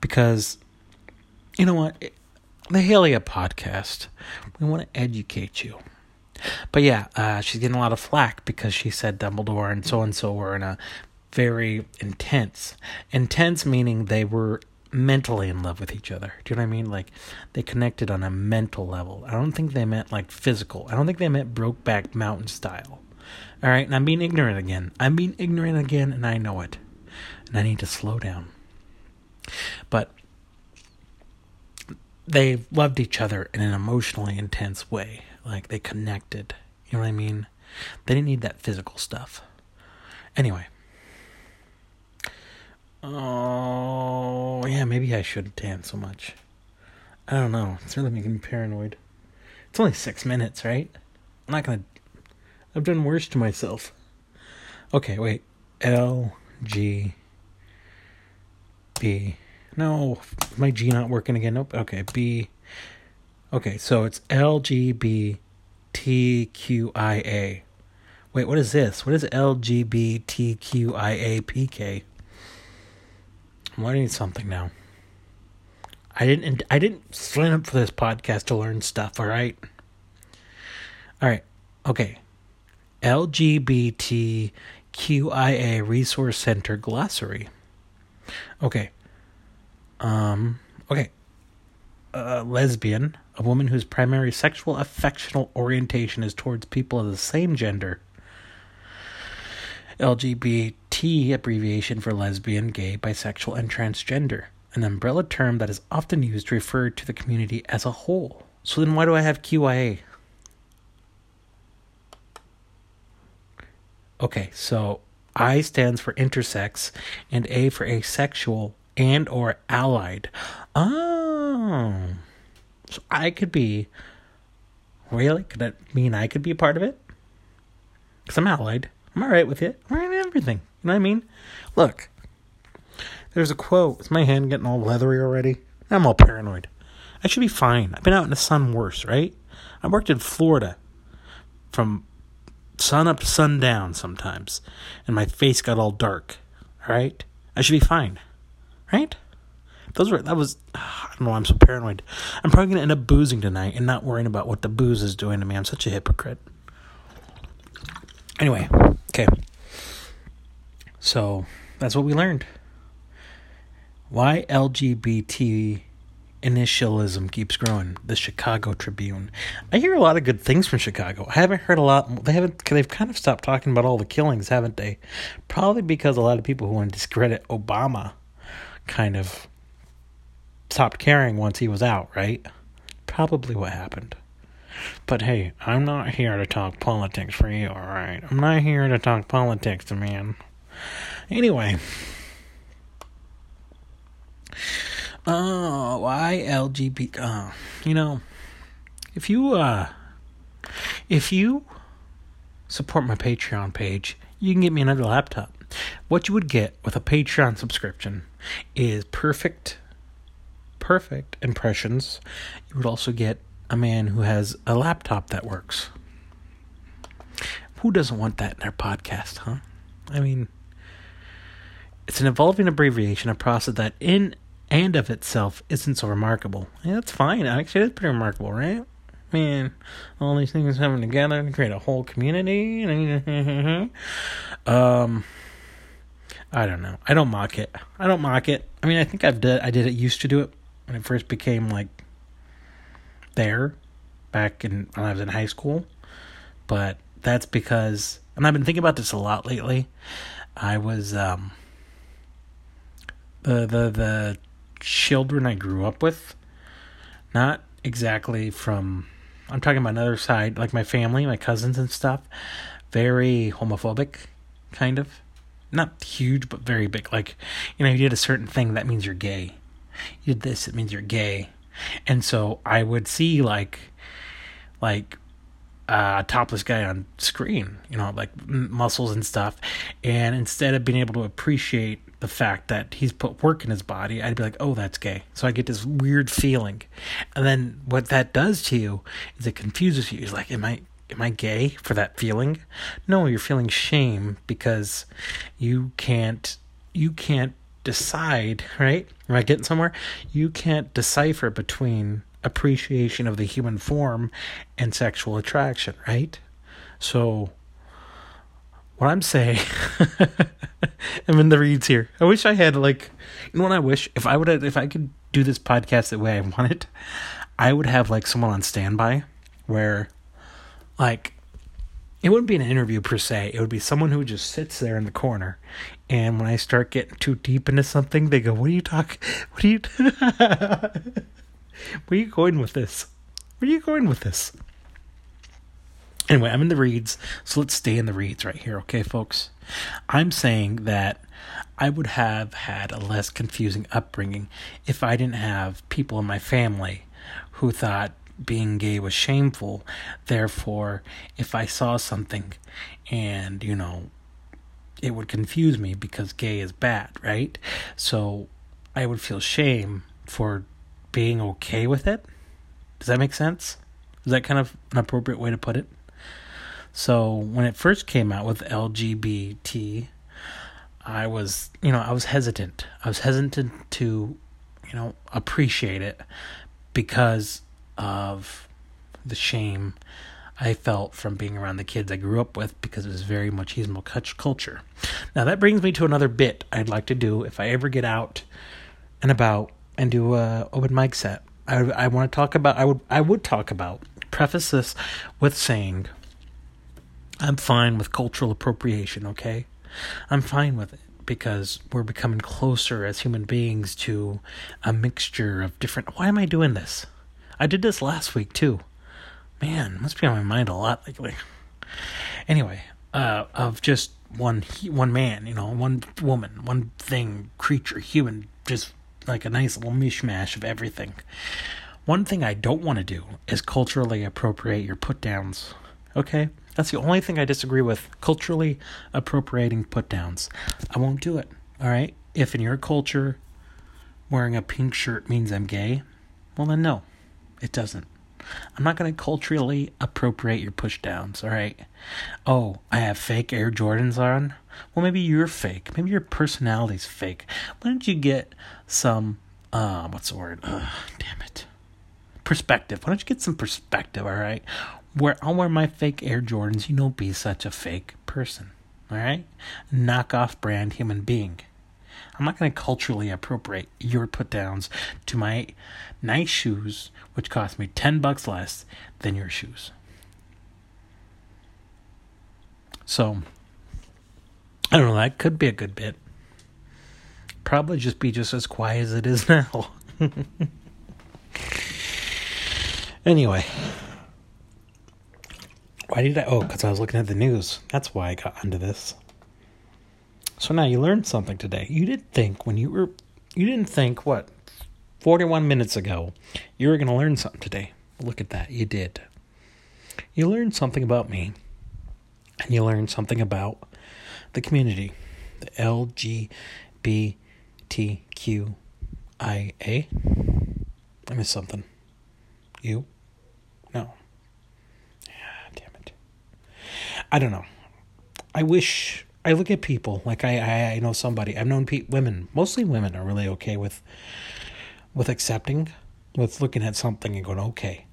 Because you know what? The Hey Eliott podcast we want to educate you but yeah, uh, she's getting a lot of flack because she said Dumbledore and so and so were in a very intense, intense meaning they were mentally in love with each other. Do you know what I mean? Like they connected on a mental level. I don't think they meant like physical. I don't think they meant Brokeback Mountain style. All right, and I'm being ignorant again. I'm being ignorant again, and I know it. And I need to slow down. But they loved each other in an emotionally intense way. Like they connected. You know what I mean? They didn't need that physical stuff. Anyway. Oh, yeah, maybe I shouldn't dance so much. I don't know. It's really making me paranoid. It's only six minutes, right? I'm not gonna. I've done worse to myself. Okay, wait. L G B. No, my G not working again. Nope. Okay, B Okay, so it's LGBTQIA. Wait, what is this? What is LGBTQIAPK? I'm learning something now. I didn't I didn't sign up for this podcast to learn stuff, all right? All right. Okay. LGBTQIA Resource Center Glossary. Okay. Um okay. Uh, lesbian a woman whose primary sexual affectional orientation is towards people of the same gender. LGBT abbreviation for lesbian, gay, bisexual, and transgender, an umbrella term that is often used to refer to the community as a whole. So then why do I have QIA? Okay, so I stands for intersex and A for asexual and or allied. Oh. So I could be Really? Could that mean I could be a part of it? Because I'm allied. I'm alright with it. I'm alright with everything. You know what I mean? Look. There's a quote. Is my hand getting all leathery already? I'm all paranoid. I should be fine. I've been out in the sun worse, right? I worked in Florida from sun up to sundown sometimes, and my face got all dark. All right? I should be fine. Right? Those were that was I don't know. I'm so paranoid. I'm probably gonna end up boozing tonight and not worrying about what the booze is doing to me. I'm such a hypocrite. Anyway, okay. So that's what we learned. Why LGBT initialism keeps growing. The Chicago Tribune. I hear a lot of good things from Chicago. I haven't heard a lot. They haven't. They've kind of stopped talking about all the killings, haven't they? Probably because a lot of people who want to discredit Obama kind of stopped caring once he was out, right? Probably what happened. But hey, I'm not here to talk politics for you, alright? I'm not here to talk politics man. Anyway. Oh, why LGBT? Uh, you know, if you, uh, if you support my Patreon page, you can get me another laptop. What you would get with a Patreon subscription is perfect perfect impressions, you would also get a man who has a laptop that works. Who doesn't want that in their podcast, huh? I mean, it's an evolving abbreviation, a process that in and of itself isn't so remarkable. Yeah, that's fine. Actually, it's pretty remarkable, right? Man, all these things coming together to create a whole community. um, I don't know. I don't mock it. I don't mock it. I mean, I think I've did. I did it. Used to do it when it first became like there back in when I was in high school. But that's because and I've been thinking about this a lot lately. I was um the the the children I grew up with, not exactly from I'm talking about another side, like my family, my cousins and stuff, very homophobic, kind of. Not huge, but very big. Like, you know, you did a certain thing, that means you're gay you did this, it means you're gay. And so I would see like, like uh, a topless guy on screen, you know, like muscles and stuff. And instead of being able to appreciate the fact that he's put work in his body, I'd be like, oh, that's gay. So I get this weird feeling. And then what that does to you is it confuses you. You're like, am I, am I gay for that feeling? No, you're feeling shame because you can't, you can't decide, right? Am I getting somewhere? You can't decipher between appreciation of the human form and sexual attraction, right? So, what I'm saying, I'm in the reads here. I wish I had like, you know what I wish if I would if I could do this podcast the way I want it, I would have like someone on standby where, like, it wouldn't be an interview per se. It would be someone who just sits there in the corner, and when I start getting too deep into something, they go, "What are you talking? What are you? Where are you going with this? Where are you going with this?" Anyway, I'm in the reads, so let's stay in the reads right here, okay, folks? I'm saying that I would have had a less confusing upbringing if I didn't have people in my family who thought being gay was shameful. Therefore, if I saw something and, you know, it would confuse me because gay is bad, right? So I would feel shame for being okay with it. Does that make sense? Is that kind of an appropriate way to put it? So when it first came out with LGBT, I was, you know, I was hesitant. I was hesitant to, you know, appreciate it because of the shame I felt from being around the kids I grew up with because it was very much machismo culture. Now that brings me to another bit I'd like to do if I ever get out and about and do a open mic set. I I want to talk about I would I would talk about preface this with saying I'm fine with cultural appropriation, okay? I'm fine with it because we're becoming closer as human beings to a mixture of different Why am I doing this? I did this last week too. Man, must be on my mind a lot lately. Anyway, uh, of just one one man, you know, one woman, one thing, creature, human, just like a nice little mishmash of everything. One thing I don't want to do is culturally appropriate your put downs. Okay? That's the only thing I disagree with. Culturally appropriating put downs. I won't do it. All right? If in your culture wearing a pink shirt means I'm gay, well then no, it doesn't. I'm not going to culturally appropriate your pushdowns, all right? Oh, I have fake Air Jordans on? Well, maybe you're fake. Maybe your personality's fake. Why don't you get some, uh, what's the word? Uh, damn it. Perspective. Why don't you get some perspective, all right? Where I'll wear my fake Air Jordans, you don't be such a fake person, all right? Knock off brand human being. I'm not going to culturally appropriate your put downs to my nice shoes, which cost me 10 bucks less than your shoes. So, I don't know, that could be a good bit. Probably just be just as quiet as it is now. anyway, why did I? Oh, because I was looking at the news. That's why I got onto this. So now you learned something today. You didn't think when you were, you didn't think what, 41 minutes ago, you were going to learn something today. Look at that. You did. You learned something about me, and you learned something about the community, the LGBTQIA. I missed something. You? No. Yeah, damn it. I don't know. I wish I look at people like I I, I know somebody I've known pe- women mostly women are really okay with with accepting with looking at something and going okay.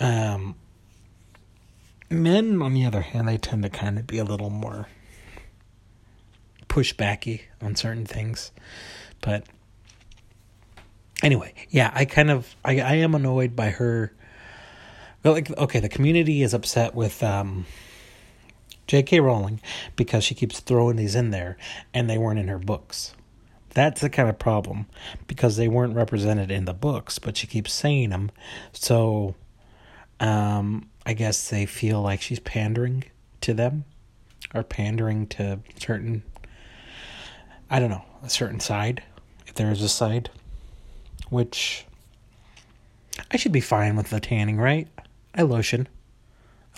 Um, men on the other hand they tend to kind of be a little more pushbacky on certain things, but anyway, yeah, I kind of I I am annoyed by her. Like okay, the community is upset with um J.K. Rowling because she keeps throwing these in there and they weren't in her books. That's the kind of problem because they weren't represented in the books, but she keeps saying them. So um, I guess they feel like she's pandering to them or pandering to certain, I don't know, a certain side, if there is a side, which I should be fine with the tanning, right? I lotion.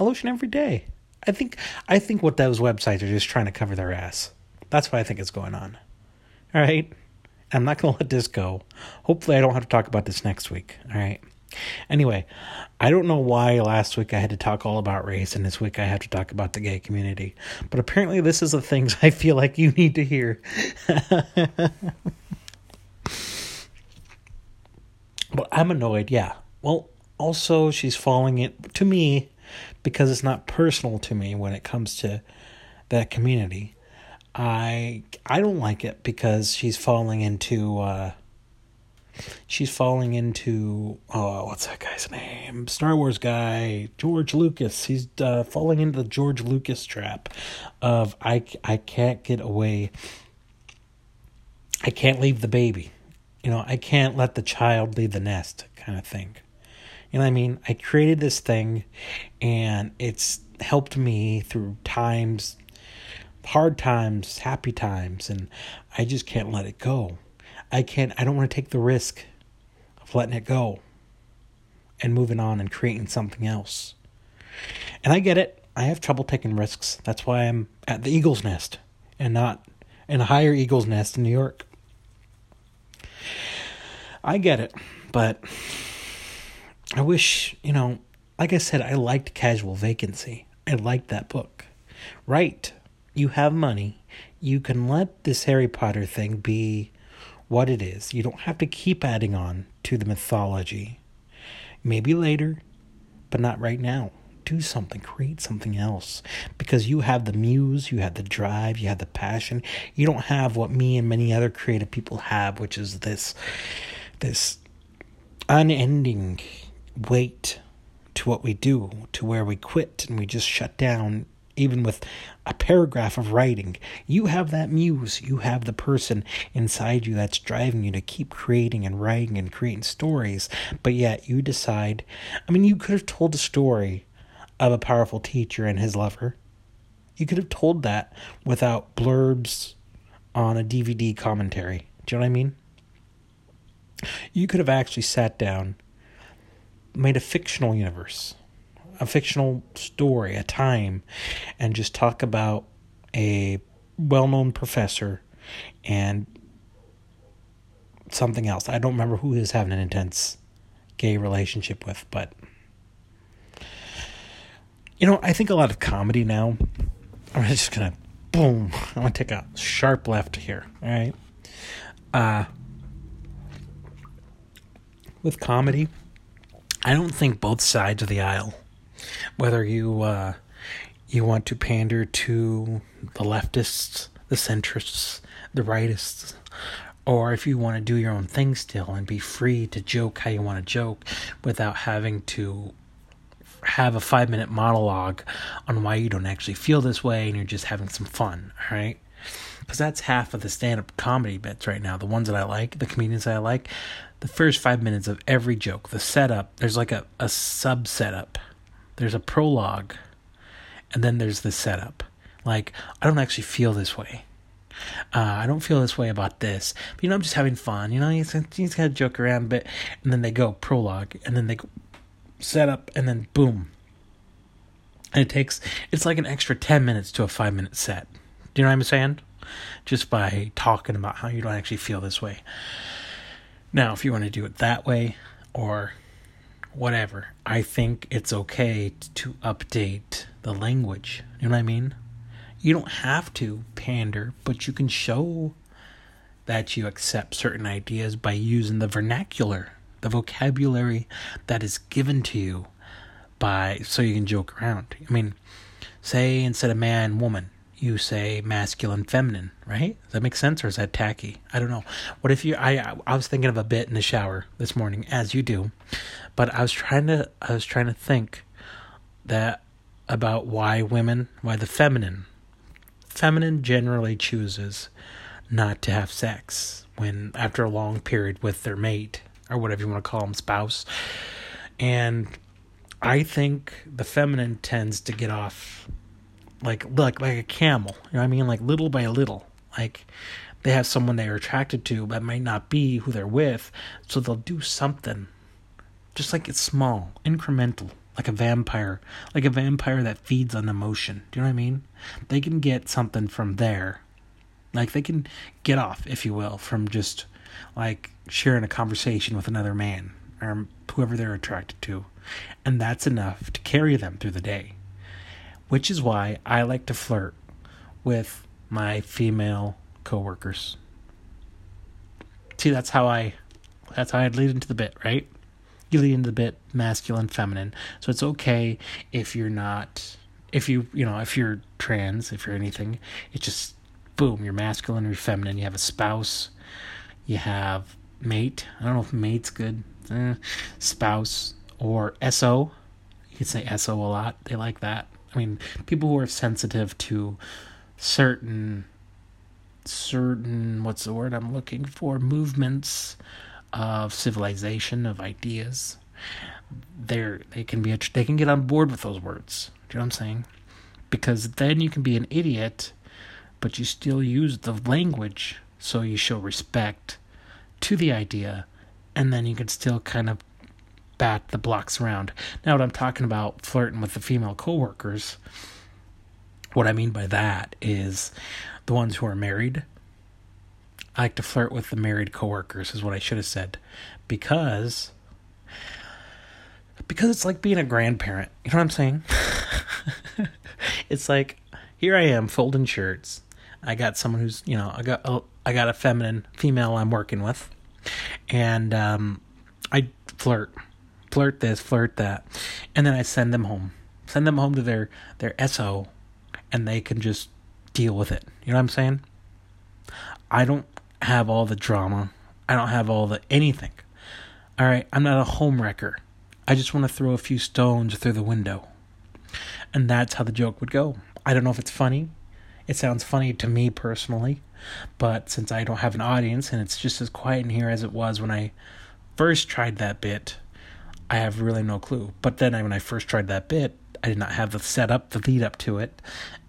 I lotion every day. I think I think what those websites are just trying to cover their ass. That's what I think is going on. All right. I'm not going to let this go. Hopefully, I don't have to talk about this next week. All right. Anyway, I don't know why last week I had to talk all about race and this week I have to talk about the gay community. But apparently, this is the things I feel like you need to hear. but I'm annoyed, yeah. Well, also, she's following it. to me, because it's not personal to me when it comes to that community. I I don't like it because she's falling into uh, she's falling into oh what's that guy's name? Star Wars guy George Lucas. He's uh, falling into the George Lucas trap of I I can't get away. I can't leave the baby. You know I can't let the child leave the nest kind of thing what I mean? I created this thing and it's helped me through times, hard times, happy times, and I just can't let it go. I can't, I don't want to take the risk of letting it go and moving on and creating something else. And I get it. I have trouble taking risks. That's why I'm at the Eagle's Nest and not in a higher Eagle's Nest in New York. I get it, but I wish, you know, like I said, I liked Casual Vacancy. I liked that book. Right. You have money. You can let this Harry Potter thing be what it is. You don't have to keep adding on to the mythology. Maybe later, but not right now. Do something, create something else. Because you have the muse, you have the drive, you have the passion. You don't have what me and many other creative people have, which is this this unending weight to what we do, to where we quit and we just shut down, even with a paragraph of writing. You have that muse, you have the person inside you that's driving you to keep creating and writing and creating stories, but yet you decide. I mean, you could have told a story of a powerful teacher and his lover, You could have told that without blurbs on a DVD commentary. Do you know what I mean? You could have actually sat down, made a fictional universe, a fictional story, a time, and just talk about a well known professor and something else. I don't remember who he was having an intense gay relationship with, but you know, I think a lot of comedy now. I'm just gonna boom. I'm gonna take a sharp left here. All right. Uh, with comedy, I don't think both sides of the aisle, whether you uh, you want to pander to the leftists, the centrists, the rightists, or if you want to do your own thing still and be free to joke how you want to joke without having to have a five minute monologue on why you don't actually feel this way and you're just having some fun, all right? Because that's half of the stand up comedy bits right now. The ones that I like, the comedians that I like, the first five minutes of every joke, the setup, there's like a, a sub setup, there's a prologue, and then there's the setup. Like, I don't actually feel this way. Uh, I don't feel this way about this. But, you know, I'm just having fun. You know, you just, gotta joke around a bit. And then they go prologue, and then they go setup, and then boom. And it takes, it's like an extra 10 minutes to a five minute set. Do you know what I'm saying? Just by talking about how you don't actually feel this way. Now, if you want to do it that way or whatever, I think it's okay to update the language. You know what I mean? You don't have to pander, but you can show that you accept certain ideas by using the vernacular, the vocabulary that is given to you by so you can joke around. I mean, say instead of man, woman, you say masculine, feminine, right? Does that make sense, or is that tacky? I don't know. What if you? I I was thinking of a bit in the shower this morning, as you do, but I was trying to I was trying to think that about why women, why the feminine, feminine generally chooses not to have sex when after a long period with their mate or whatever you want to call them, spouse, and I think the feminine tends to get off like like like a camel. You know what I mean? Like little by little. Like they have someone they're attracted to but might not be who they're with, so they'll do something. Just like it's small, incremental, like a vampire, like a vampire that feeds on emotion. Do you know what I mean? They can get something from there. Like they can get off, if you will, from just like sharing a conversation with another man or whoever they're attracted to. And that's enough to carry them through the day which is why I like to flirt with my female coworkers. See, that's how I that's how I lead into the bit, right? You lead into the bit masculine, feminine. So it's okay if you're not if you you know, if you're trans, if you're anything, it's just boom, you're masculine or you're feminine. You have a spouse, you have mate. I don't know if mate's good. Eh, spouse or SO. You could say SO a lot. They like that. I mean, people who are sensitive to certain certain what's the word I'm looking for? Movements of civilization of ideas. They're they can be they can get on board with those words. Do you know what I'm saying? Because then you can be an idiot but you still use the language so you show respect to the idea and then you can still kind of bat the blocks around. Now, what I'm talking about flirting with the female coworkers, what I mean by that is the ones who are married. I like to flirt with the married coworkers, is what I should have said, because because it's like being a grandparent. You know what I'm saying? it's like here I am folding shirts. I got someone who's you know I got oh, I got a feminine female I'm working with, and um, I flirt flirt this, flirt that, and then I send them home. Send them home to their their SO, and they can just deal with it. You know what I'm saying? I don't have all the drama. I don't have all the anything. All right, I'm not a home wrecker. I just want to throw a few stones through the window. And that's how the joke would go. I don't know if it's funny. It sounds funny to me personally, but since I don't have an audience and it's just as quiet in here as it was when I first tried that bit, I have really no clue. But then when I first tried that bit, I did not have the setup, the lead up to it,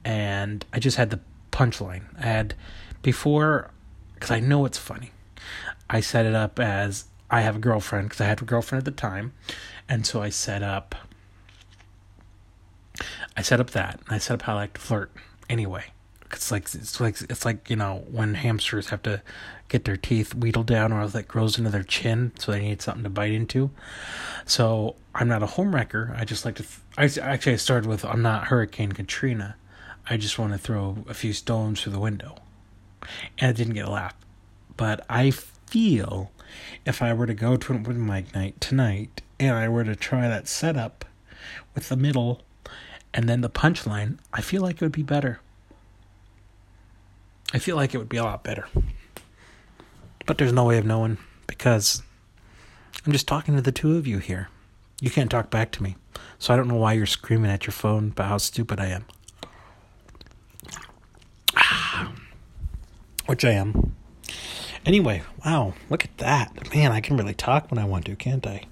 and I just had the punchline. I had before, because I know it's funny. I set it up as I have a girlfriend because I had a girlfriend at the time, and so I set up. I set up that, and I set up how I like to flirt. Anyway, it's like it's like it's like you know when hamsters have to get their teeth wheedled down or else it grows into their chin, so they need something to bite into. So I'm not a homewrecker. I just like to. I actually I started with I'm not Hurricane Katrina. I just want to throw a few stones through the window, and it didn't get a laugh. But I feel if I were to go to an open mic night tonight and I were to try that setup with the middle and then the punchline, I feel like it would be better. I feel like it would be a lot better. But there's no way of knowing because I'm just talking to the two of you here. You can't talk back to me. So I don't know why you're screaming at your phone about how stupid I am. Ah, Which I am. Anyway, wow, look at that. Man, I can really talk when I want to, can't I?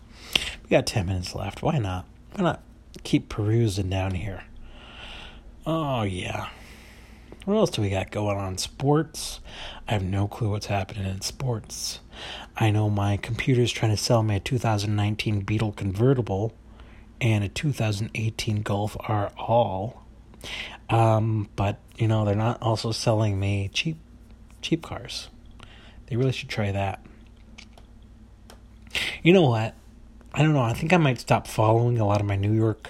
We got 10 minutes left. Why not? Why not keep perusing down here? Oh, yeah. What else do we got going on? Sports. I have no clue what's happening in sports. I know my computer's trying to sell me a 2019 Beetle convertible and a 2018 Golf R All. Um, but you know they're not also selling me cheap, cheap cars. They really should try that. You know what? I don't know. I think I might stop following a lot of my New York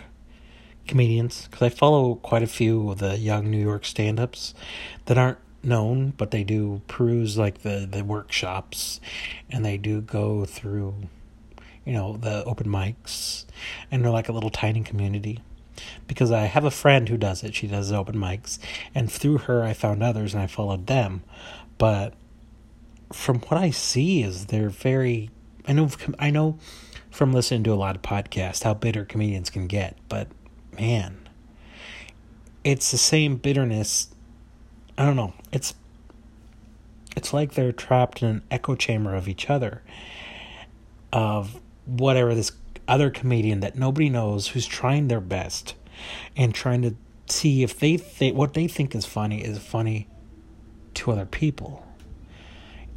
comedians because I follow quite a few of the young New York stand ups that aren't known, but they do peruse like the, the workshops and they do go through, you know, the open mics and they're like a little tiny community. Because I have a friend who does it. She does open mics, and through her, I found others and I followed them. But from what I see, is they're very. I know. I know from listening to a lot of podcasts how bitter comedians can get, but man, it's the same bitterness. I don't know. It's it's like they're trapped in an echo chamber of each other of whatever this other comedian that nobody knows who's trying their best and trying to see if they think what they think is funny is funny to other people.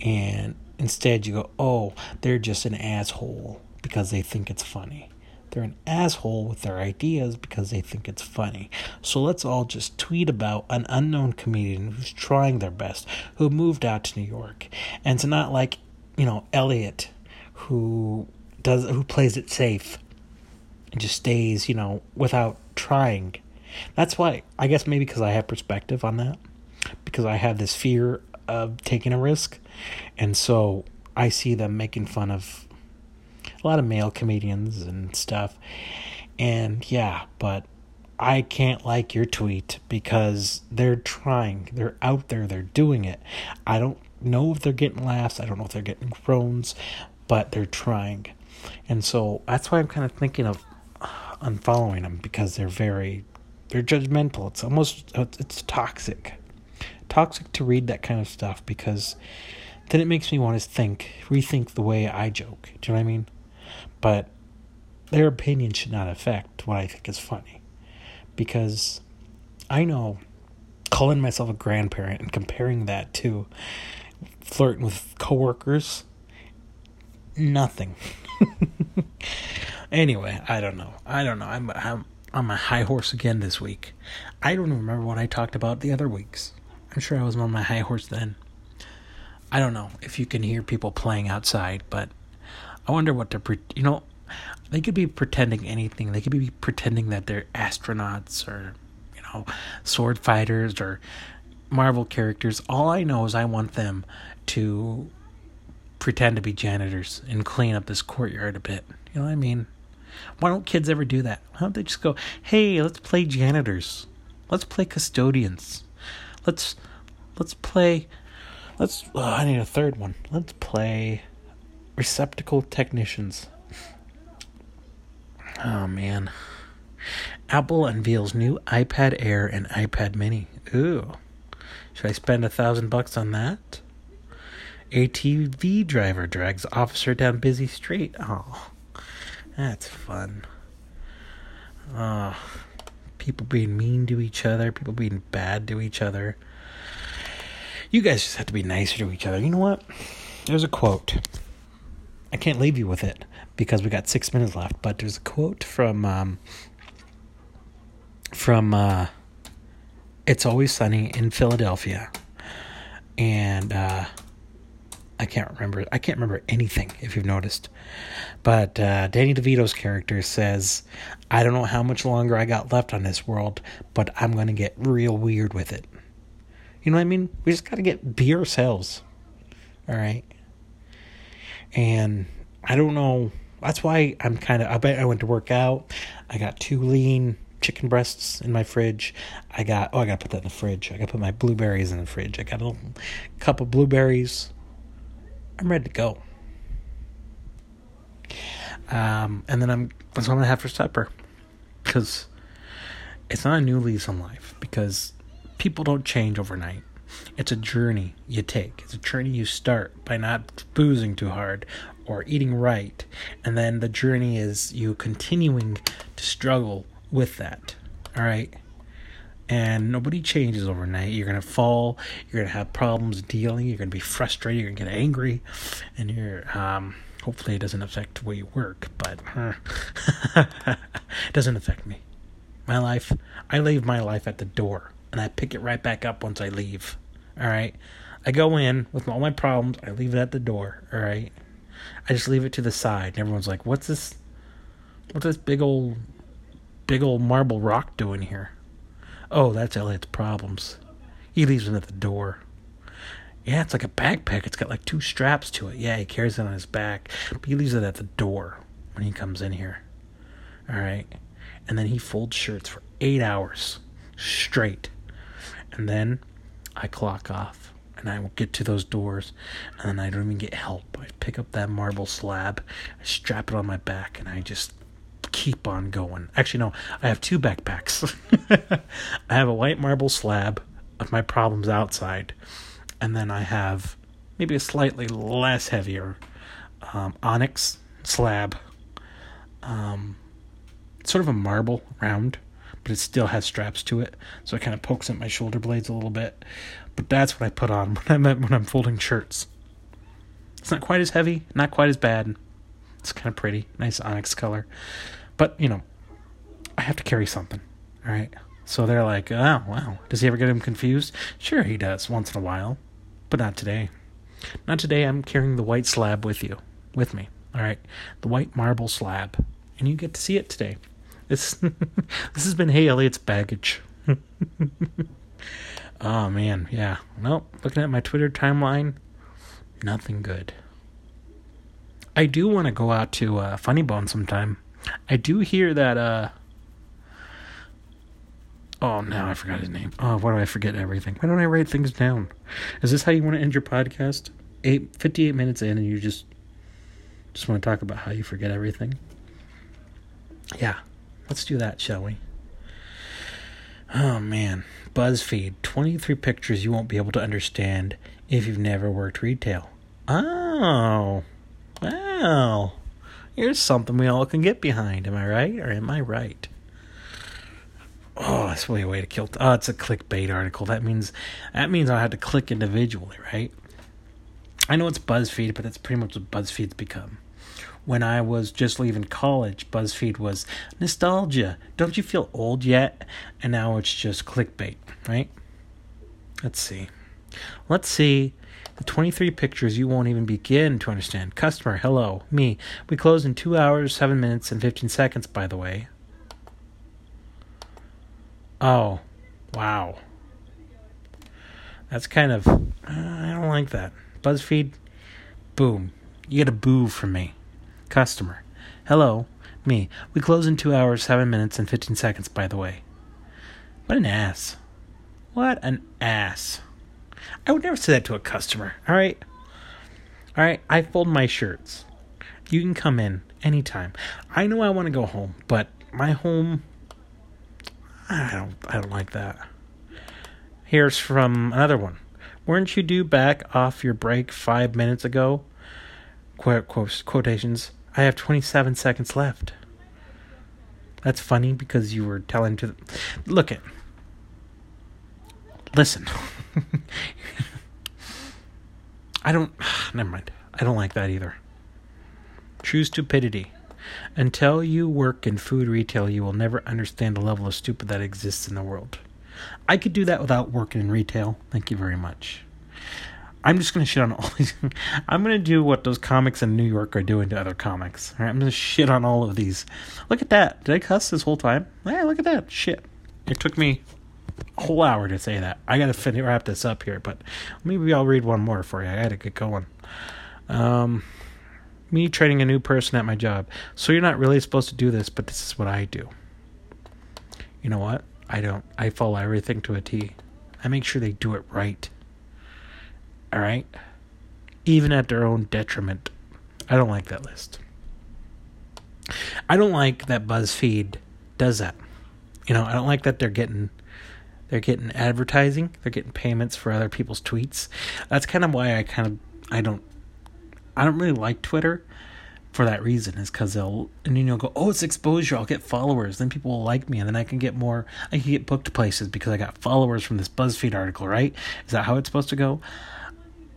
And instead you go, "Oh, they're just an asshole because they think it's funny." They're an asshole with their ideas because they think it's funny. So let's all just tweet about an unknown comedian who's trying their best, who moved out to New York. And it's not like, you know, Eliott who does who plays it safe and just stays, you know, without trying. That's why I guess maybe because I have perspective on that. Because I have this fear of taking a risk. And so I see them making fun of a lot of male comedians and stuff. And yeah, but I can't like your tweet because they're trying. They're out there. They're doing it. I don't know if they're getting laughs. I don't know if they're getting groans, but they're trying. And so that's why I'm kind of thinking of unfollowing them because they're very, they're judgmental. It's almost, it's toxic. Toxic to read that kind of stuff because then it makes me want to think, rethink the way I joke. Do you know what I mean? But their opinion should not affect what I think is funny. Because I know calling myself a grandparent and comparing that to flirting with coworkers, nothing. anyway, I don't know. I don't know. I'm I'm on my high horse again this week. I don't remember what I talked about the other weeks. I'm sure I was on my high horse then. I don't know if you can hear people playing outside, but I wonder what they're, pre- you know, they could be pretending anything. They could be pretending that they're astronauts or, you know, sword fighters or Marvel characters. All I know is I want them to pretend to be janitors and clean up this courtyard a bit. You know what I mean? Why don't kids ever do that? Why don't they just go, hey, let's play janitors. Let's play custodians. Let's let's play let's oh, I need a third one. Let's play receptacle technicians. Oh man. Apple unveils new iPad Air and iPad Mini. Ooh. Should I spend a thousand bucks on that? ATV driver drags officer down busy street. Oh, that's fun. Oh, people being mean to each other, people being bad to each other. You guys just have to be nicer to each other. You know what? There's a quote. I can't leave you with it because we got six minutes left, but there's a quote from um, from uh, It's Always Sunny in Philadelphia. And uh, I can't remember. I can't remember anything if you've noticed. But uh, Danny DeVito's character says, "I don't know how much longer I got left on this world, but I'm gonna get real weird with it." You know what I mean? We just gotta get be ourselves. All right. And I don't know. That's why I'm kind of. I bet I went to work out. I got two lean chicken breasts in my fridge. I got. Oh, I gotta put that in the fridge. I gotta put my blueberries in the fridge. I got a little cup of blueberries I'm ready to go. Um, and then I'm that's what I'm gonna have for supper, because it's not a new lease on life. Because people don't change overnight. It's a journey you take. It's a journey you start by not boozing too hard or eating right, and then the journey is you continuing to struggle with that. All right and nobody changes overnight. You're gonna fall. You're gonna have problems dealing. You're gonna be frustrated. You're gonna get angry, and you're um, hopefully it doesn't affect the way you work, but it doesn't affect me. My life, I leave my life at the door, and I pick it right back up once I leave. All right, I go in with all my problems. I leave it at the door. All right, I just leave it to the side, and everyone's like, "What's this? What's this big old, big old marble rock doing here?" Oh, that's Eliott's problems. He leaves them at the door. Yeah, it's like a backpack. It's got like two straps to it. Yeah, he carries it on his back, but he leaves it at the door when he comes in here. All right. And then he folds shirts for eight hours straight. And then I clock off and I will get to those doors and then I don't even get help. I pick up that marble slab, I strap it on my back, and I just keep on going. Actually, no, I have two backpacks. I have a white marble slab of my problems outside, and then I have maybe a slightly less heavier um, onyx slab. Um, sort of a marble round, but it still has straps to it, so it kind of pokes at my shoulder blades a little bit. But that's what I put on when I'm when I'm folding shirts. It's not quite as heavy, not quite as bad. It's kind of pretty, nice onyx color. But, you know, I have to carry something. All right. So they're like, oh, wow. Does he ever get him confused? Sure, he does once in a while. But not today. Not today. I'm carrying the white slab with you, with me. All right. The white marble slab. And you get to see it today. This, this has been Hey Eliott's baggage. oh, man. Yeah. Nope. Looking at my Twitter timeline, nothing good. I do want to go out to uh, Funny Bone sometime. I do hear that. uh Oh, now I forgot his name. Oh, why do I forget everything? Why don't I write things down? Is this how you want to end your podcast? Eight, 58 minutes in, and you just just want to talk about how you forget everything? Yeah, let's do that, shall we? Oh man, BuzzFeed 23 pictures you won't be able to understand if you've never worked retail. Oh, well. Here's something we all can get behind. Am I right? Or am I right? Oh, that's really a way to kill. T- oh, it's a clickbait article. That means that means I have to click individually, right? I know it's BuzzFeed, but that's pretty much what BuzzFeed's become. When I was just leaving college, BuzzFeed was nostalgia. Don't you feel old yet? And now it's just clickbait, right? Let's see. Let's see the 23 pictures you won't even begin to understand. Customer, hello, me. We close in 2 hours, 7 minutes, and 15 seconds, by the way. Oh, wow. That's kind of. Uh, I don't like that. BuzzFeed, boom. You get a boo from me. Customer, hello, me. We close in 2 hours, 7 minutes, and 15 seconds, by the way. What an ass. What an ass. I would never say that to a customer. All right. All right. I fold my shirts. You can come in anytime. I know I want to go home, but my home, I don't, I don't like that. Here's from another one. Weren't you due back off your break five minutes ago? Quote, quotes, quotations. I have 27 seconds left. That's funny because you were telling to. Look it. Listen. I don't. Never mind. I don't like that either. True stupidity. Until you work in food retail, you will never understand the level of stupid that exists in the world. I could do that without working in retail. Thank you very much. I'm just gonna shit on all these. I'm gonna do what those comics in New York are doing to other comics. I'm gonna shit on all of these. Look at that. Did I cuss this whole time? Yeah, look at that. Shit. It took me a whole hour to say that. I gotta finish, wrap this up here, but maybe I'll read one more for you. I gotta get going. Um, me training a new person at my job. So you're not really supposed to do this, but this is what I do. You know what? I don't. I follow everything to a T. I make sure they do it right. All right? Even at their own detriment. I don't like that list. I don't like that BuzzFeed does that. You know, I don't like that they're getting they're getting advertising, they're getting payments for other people's tweets. That's kind of why I kind of I don't I don't really like Twitter for that reason is because they'll and then you know go oh it's exposure I'll get followers then people will like me and then I can get more I can get booked places because I got followers from this BuzzFeed article right is that how it's supposed to go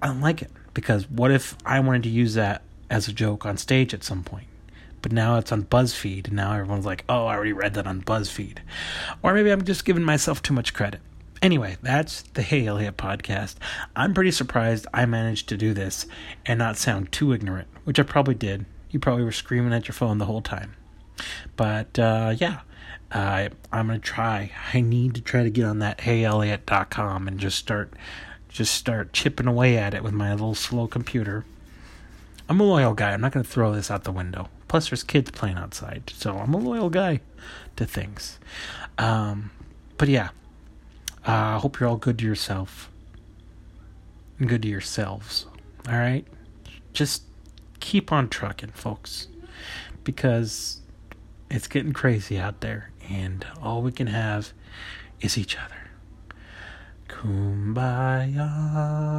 I don't like it because what if I wanted to use that as a joke on stage at some point but now it's on BuzzFeed and now everyone's like oh I already read that on BuzzFeed or maybe I'm just giving myself too much credit Anyway, that's the Hey Eliott podcast. I'm pretty surprised I managed to do this and not sound too ignorant, which I probably did. You probably were screaming at your phone the whole time. But uh, yeah, uh, I'm gonna try. I need to try to get on that HeyEliott.com and just start, just start chipping away at it with my little slow computer. I'm a loyal guy. I'm not gonna throw this out the window. Plus, there's kids playing outside, so I'm a loyal guy to things. Um, but yeah, I uh, hope you're all good to yourself and good to yourselves. All right? Just keep on trucking, folks, because it's getting crazy out there, and all we can have is each other. Kumbaya,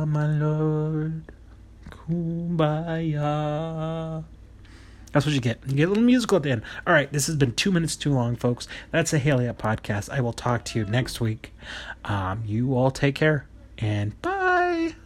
my lord. Kumbaya. That's what you get. You get a little musical at the end. All right, this has been two minutes too long, folks. That's a Hey Eliott podcast. I will talk to you next week. Um, you all take care and bye.